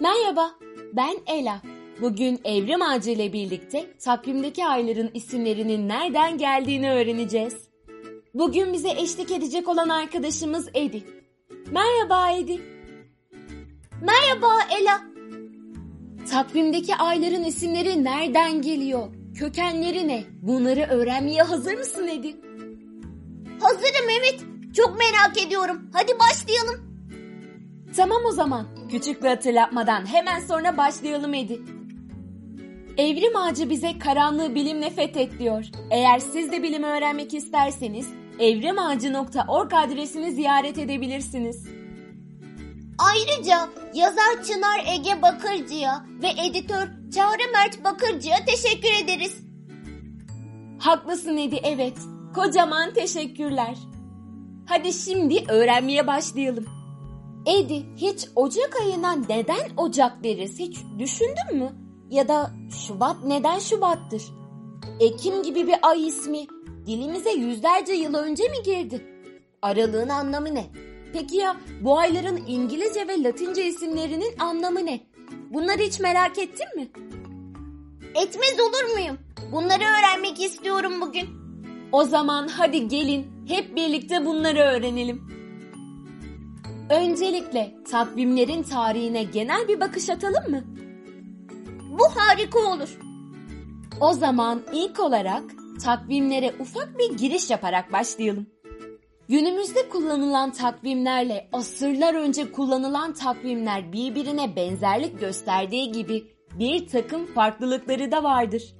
Merhaba, ben Ela. Bugün Evrim Ağacı ile birlikte takvimdeki ayların isimlerinin nereden geldiğini öğreneceğiz. Bugün bize eşlik edecek olan arkadaşımız Edi. Merhaba Edi. Merhaba Ela. Takvimdeki ayların isimleri nereden geliyor? Kökenleri ne? Bunları öğrenmeye hazır mısın Edi? Hazırım evet. Çok merak ediyorum. Hadi başlayalım. Tamam o zaman. Küçük bir hatırlatmadan hemen sonra başlayalım Edi. Evrim Ağacı bize karanlığı bilimle fethet diyor. Eğer siz de bilimi öğrenmek isterseniz evrimağacı.org adresini ziyaret edebilirsiniz. Ayrıca yazar Çınar Ege Bakırcı'ya ve editör Çağrı Mert Bakırcı'ya teşekkür ederiz. Haklısın Edi evet. Kocaman teşekkürler. Hadi şimdi öğrenmeye başlayalım. Edi hiç Ocak ayına neden Ocak deriz hiç düşündün mü? Ya da Şubat neden Şubat'tır? Ekim gibi bir ay ismi dilimize yüzlerce yıl önce mi girdi? Aralığın anlamı ne? Peki ya bu ayların İngilizce ve Latince isimlerinin anlamı ne? Bunları hiç merak ettin mi? Etmez olur muyum? Bunları öğrenmek istiyorum bugün. O zaman hadi gelin hep birlikte bunları öğrenelim. Öncelikle takvimlerin tarihine genel bir bakış atalım mı? Bu harika olur. O zaman ilk olarak takvimlere ufak bir giriş yaparak başlayalım. Günümüzde kullanılan takvimlerle asırlar önce kullanılan takvimler birbirine benzerlik gösterdiği gibi bir takım farklılıkları da vardır.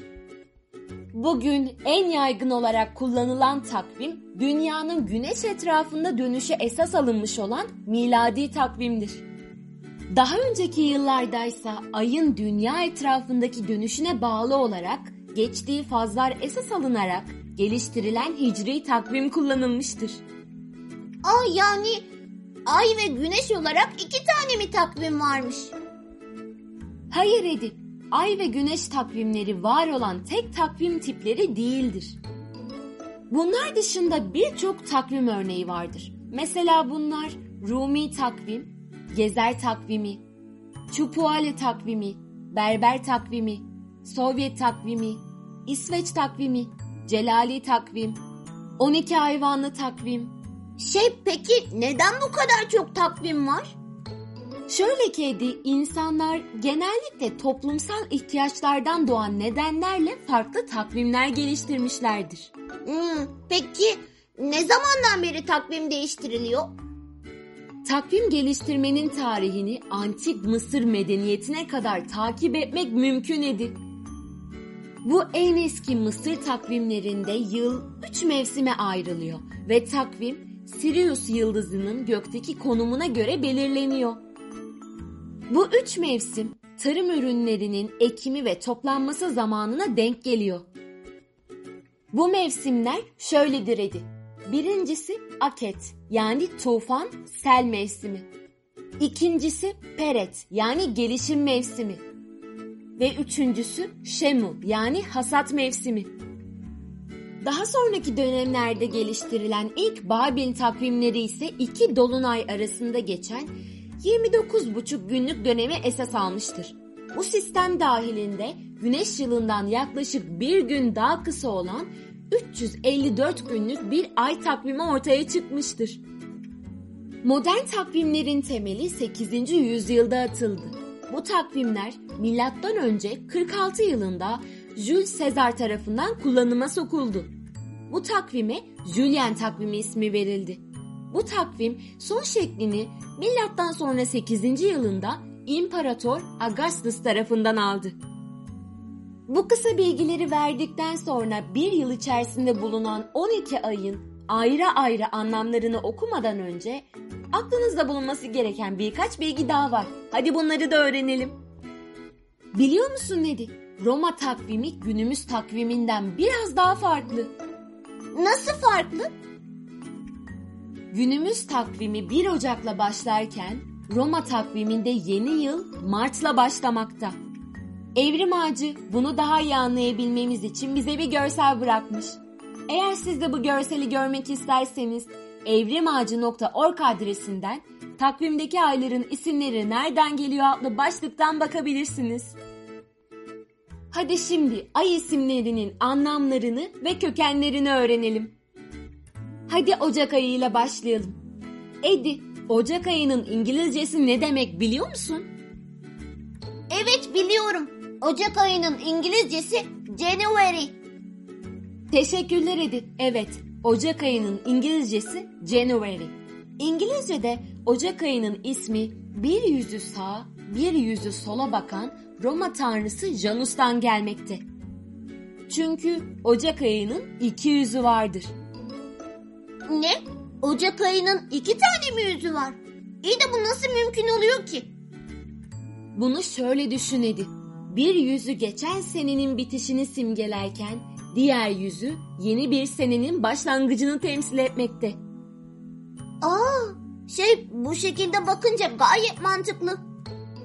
Bugün en yaygın olarak kullanılan takvim dünyanın güneş etrafında dönüşe esas alınmış olan miladi takvimdir. Daha önceki yıllardaysa ayın dünya etrafındaki dönüşüne bağlı olarak geçtiği fazlar esas alınarak geliştirilen hicri takvim kullanılmıştır. Aa yani ay ve güneş olarak iki tane mi takvim varmış? Hayır Edi, ay ve güneş takvimleri var olan tek takvim tipleri değildir. Bunlar dışında birçok takvim örneği vardır. Mesela bunlar Rumi takvim, Gezer takvimi, Çupuale takvimi, Berber takvimi, Sovyet takvimi, İsveç takvimi, Celali takvim, 12 hayvanlı takvim. Şey peki neden bu kadar çok takvim var? Şöyle ki Edi, insanlar genellikle toplumsal ihtiyaçlardan doğan nedenlerle farklı takvimler geliştirmişlerdir. Hmm, peki ne zamandan beri takvim değiştiriliyor? Takvim geliştirmenin tarihini antik Mısır medeniyetine kadar takip etmek mümkün Edi. Bu en eski Mısır takvimlerinde yıl üç mevsime ayrılıyor ve takvim Sirius yıldızının gökteki konumuna göre belirleniyor. Bu üç mevsim tarım ürünlerinin ekimi ve toplanması zamanına denk geliyor. Bu mevsimler şöyledir Edi. Birincisi Aket yani tufan sel mevsimi. İkincisi Peret yani gelişim mevsimi. Ve üçüncüsü Şemu yani hasat mevsimi. Daha sonraki dönemlerde geliştirilen ilk Babil takvimleri ise iki dolunay arasında geçen 29,5 günlük dönemi esas almıştır. Bu sistem dahilinde güneş yılından yaklaşık bir gün daha kısa olan 354 günlük bir ay takvimi ortaya çıkmıştır. Modern takvimlerin temeli 8. yüzyılda atıldı. Bu takvimler milattan önce 46 yılında Jules Caesar tarafından kullanıma sokuldu. Bu takvime Julian takvimi ismi verildi. Bu takvim son şeklini milattan sonra 8. yılında İmparator Augustus tarafından aldı. Bu kısa bilgileri verdikten sonra bir yıl içerisinde bulunan 12 ayın ayrı ayrı anlamlarını okumadan önce aklınızda bulunması gereken birkaç bilgi daha var. Hadi bunları da öğrenelim. Biliyor musun Nedi? Roma takvimi günümüz takviminden biraz daha farklı. Nasıl farklı? Günümüz takvimi 1 Ocak'la başlarken Roma takviminde yeni yıl Mart'la başlamakta. Evrim Ağacı bunu daha iyi anlayabilmemiz için bize bir görsel bırakmış. Eğer siz de bu görseli görmek isterseniz evrimağacı.org adresinden takvimdeki ayların isimleri nereden geliyor adlı başlıktan bakabilirsiniz. Hadi şimdi ay isimlerinin anlamlarını ve kökenlerini öğrenelim. Hadi Ocak ayıyla başlayalım. Edi, Ocak ayının İngilizcesi ne demek biliyor musun? Evet biliyorum. Ocak ayının İngilizcesi January. Teşekkürler Edi. Evet, Ocak ayının İngilizcesi January. İngilizce'de Ocak ayının ismi bir yüzü sağa, bir yüzü sola bakan Roma tanrısı Janus'tan gelmekte. Çünkü Ocak ayının iki yüzü vardır. Ne? Ocak ayının iki tane mi yüzü var? İyi de bu nasıl mümkün oluyor ki? Bunu şöyle düşün Edi. Bir yüzü geçen senenin bitişini simgelerken diğer yüzü yeni bir senenin başlangıcını temsil etmekte. Aa, şey bu şekilde bakınca gayet mantıklı.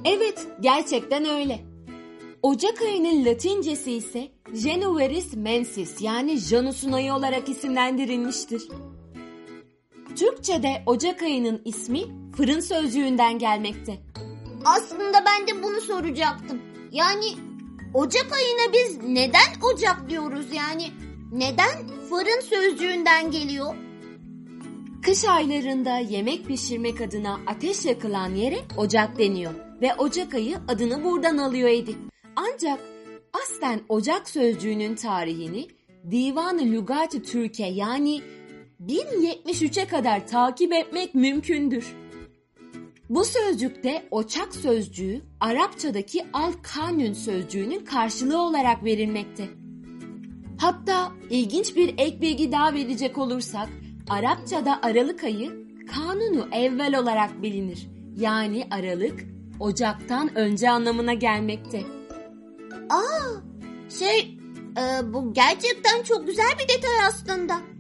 Evet, gerçekten öyle. Ocak ayının latincesi ise Januaris mensis yani Janus'un ayı olarak isimlendirilmiştir. Türkçe'de Ocak ayının ismi fırın sözcüğünden gelmekte. Aslında ben de bunu soracaktım. Yani Ocak ayına biz neden Ocak diyoruz yani? Neden fırın sözcüğünden geliyor? Kış aylarında yemek pişirmek adına ateş yakılan yere ocak deniyor ve Ocak ayı adını buradan alıyor Edi. Ancak aslen Ocak sözcüğünün tarihini Divan-ı Lugati Türkiye yani 1073'e kadar takip etmek mümkündür. Bu sözcükte oçak sözcüğü Arapçadaki al-kanun sözcüğünün karşılığı olarak verilmekte. Hatta ilginç bir ek bilgi daha verecek olursak Arapçada Aralık ayı kanunu evvel olarak bilinir. Yani Aralık Ocak'tan önce anlamına gelmekte. Aa, şey e, bu gerçekten çok güzel bir detay aslında.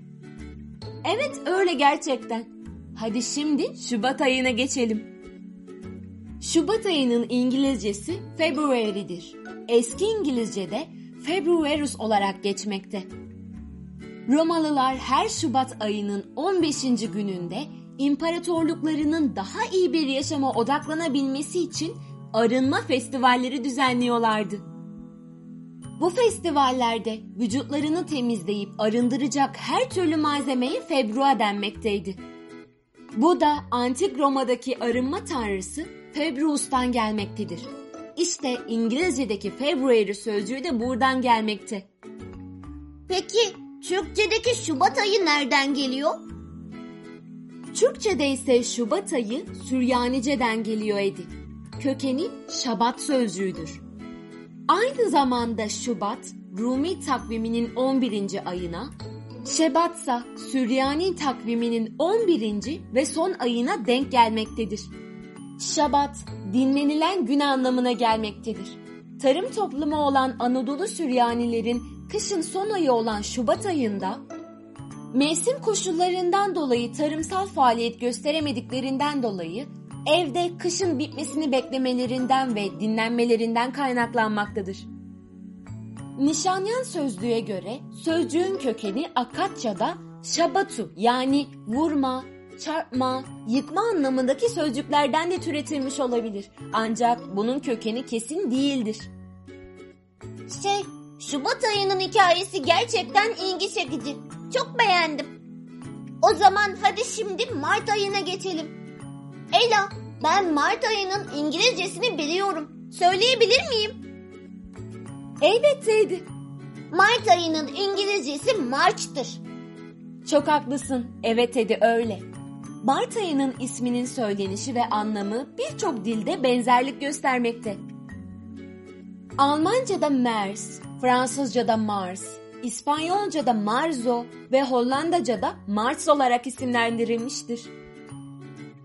Evet öyle gerçekten. Hadi şimdi Şubat ayına geçelim. Şubat ayının İngilizcesi February'dir. Eski İngilizce'de Februarus olarak geçmekte. Romalılar her Şubat ayının 15. gününde imparatorluklarının daha iyi bir yaşama odaklanabilmesi için arınma festivalleri düzenliyorlardı. Bu festivallerde vücutlarını temizleyip arındıracak her türlü malzemeye Februa denmekteydi. Bu da antik Roma'daki arınma tanrısı Februus'tan gelmektedir. İşte İngilizce'deki February sözcüğü de buradan gelmekte. Peki Türkçedeki Şubat ayı nereden geliyor? Türkçe'de ise Şubat ayı Süryanice'den geliyor Edi. Kökeni Şabat sözcüğüdür. Aynı zamanda Şubat, Rumi takviminin 11. ayına, Şebatsa Süryani takviminin 11. ve son ayına denk gelmektedir. Şabat, dinlenilen gün anlamına gelmektedir. Tarım toplumu olan Anadolu Süryanilerin kışın son ayı olan Şubat ayında, mevsim koşullarından dolayı tarımsal faaliyet gösteremediklerinden dolayı evde kışın bitmesini beklemelerinden ve dinlenmelerinden kaynaklanmaktadır. Nişanyan sözlüğe göre sözcüğün kökeni Akatça'da şabatu yani vurma, çarpma, yıkma anlamındaki sözcüklerden de türetilmiş olabilir. Ancak bunun kökeni kesin değildir. Şey, Şubat ayının hikayesi gerçekten ilgi çekici. Çok beğendim. O zaman hadi şimdi Mart ayına geçelim. Ela, ben Mart ayının İngilizcesini biliyorum. Söyleyebilir miyim? Elbette Edi. Mart ayının İngilizcesi March'tır. Çok haklısın. Evet Edi öyle. Mart ayının isminin söylenişi ve anlamı birçok dilde benzerlik göstermekte. Almanca'da Mers, Fransızca'da Mars, İspanyolca'da Marzo ve Hollandaca'da Mars olarak isimlendirilmiştir.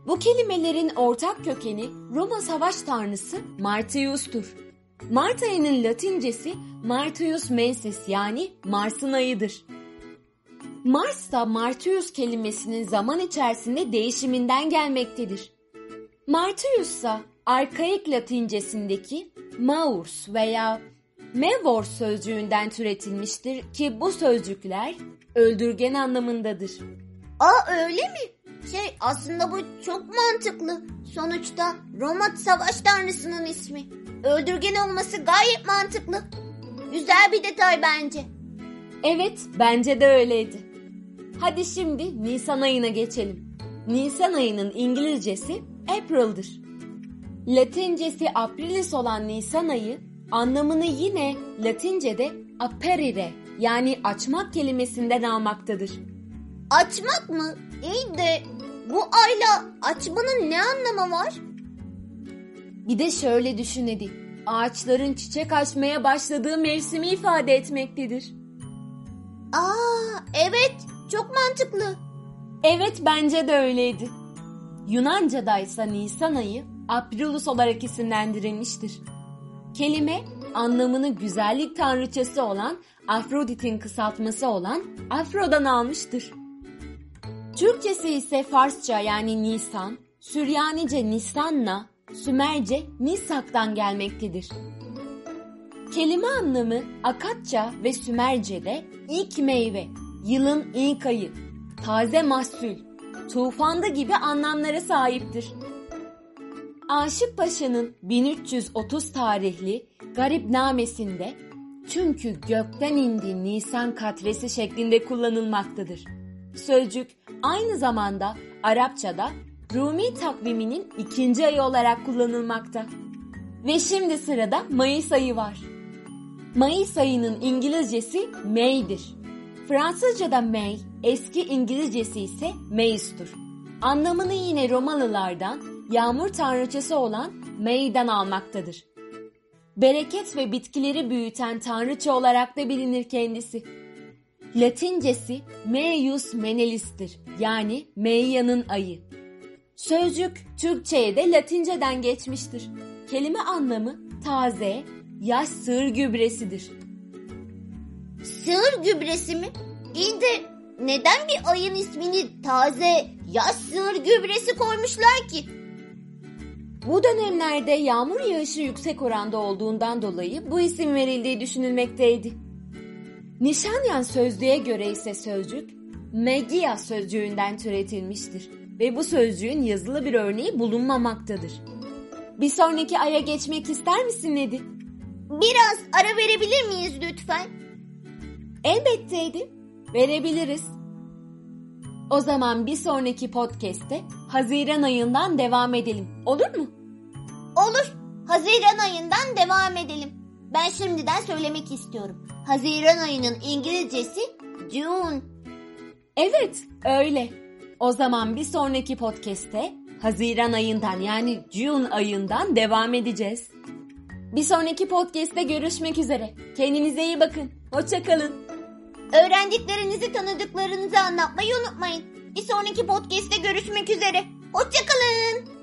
Bu kelimelerin ortak kökeni Roma savaş tanrısı Martius'tur. Mart ayının latincesi Martius mensis yani Mars'ın ayıdır. Mars da Martius kelimesinin zaman içerisinde değişiminden gelmektedir. Martius ise arkaik latincesindeki maurs veya mevor sözcüğünden türetilmiştir ki bu sözcükler öldürgen anlamındadır. Aa öyle mi? Şey aslında bu çok mantıklı. Sonuçta Roma savaş tanrısının ismi. Öldürgen olması gayet mantıklı. Güzel bir detay bence. Evet, bence de öyleydi. Hadi şimdi Nisan ayına geçelim. Nisan ayının İngilizcesi April'dır. Latincesi Aprilis olan Nisan ayı anlamını yine Latince'de aperire yani açmak kelimesinden almaktadır. Açmak mı? İyi de bu ayla açmanın ne anlamı var? Bir de şöyle düşün Edi. Ağaçların çiçek açmaya başladığı mevsimi ifade etmektedir. Aa evet çok mantıklı. Evet bence de öyleydi. Yunanca'da ise Nisan ayı Aprilus olarak isimlendirilmiştir. Kelime anlamını güzellik tanrıçası olan Afrodit'in kısaltması olan Afro'dan almıştır. Türkçesi ise Farsça yani Nisan, Süryanice Nisanna, Sümerce Nisak'tan gelmektedir. Kelime anlamı Akatça ve Sümerce'de ilk meyve, yılın ilk ayı, taze mahsul, tufanda gibi anlamlara sahiptir. Aşık Paşa'nın 1330 tarihli Garipnamesinde çünkü gökten indi Nisan katresi şeklinde kullanılmaktadır. Sözcük aynı zamanda Arapçada Rumi takviminin ikinci ayı olarak kullanılmakta. Ve şimdi sırada Mayıs ayı var. Mayıs ayının İngilizcesi May'dir. Fransızca'da May, eski İngilizcesi ise Mayıs'tur. Anlamını yine Romalılardan yağmur tanrıçası olan May'den almaktadır. Bereket ve bitkileri büyüten tanrıça olarak da bilinir kendisi. Latincesi Meius Menelis'tir yani Meia'nın ayı. Sözcük Türkçe'ye de Latinceden geçmiştir. Kelime anlamı taze, yaş sığır gübresidir. Sığır gübresi mi? İyi de neden bir ayın ismini taze yaş sığır gübresi koymuşlar ki? Bu dönemlerde yağmur yağışı yüksek oranda olduğundan dolayı bu isim verildiği düşünülmekteydi. Nişanyan sözlüğe göre ise sözcük Megia sözcüğünden türetilmiştir ve bu sözcüğün yazılı bir örneği bulunmamaktadır. Bir sonraki aya geçmek ister misin Nedi? Biraz ara verebilir miyiz lütfen? Elbette Edi. Verebiliriz. O zaman bir sonraki podcast'te Haziran ayından devam edelim. Olur mu? Olur. Haziran ayından devam edelim. Ben şimdiden söylemek istiyorum. Haziran ayının İngilizcesi June. Evet, öyle. O zaman bir sonraki podcast'te Haziran ayından yani June ayından devam edeceğiz. Bir sonraki podcast'te görüşmek üzere. Kendinize iyi bakın. Hoşçakalın. Öğrendiklerinizi tanıdıklarınızı anlatmayı unutmayın. Bir sonraki podcast'te görüşmek üzere. Hoşçakalın.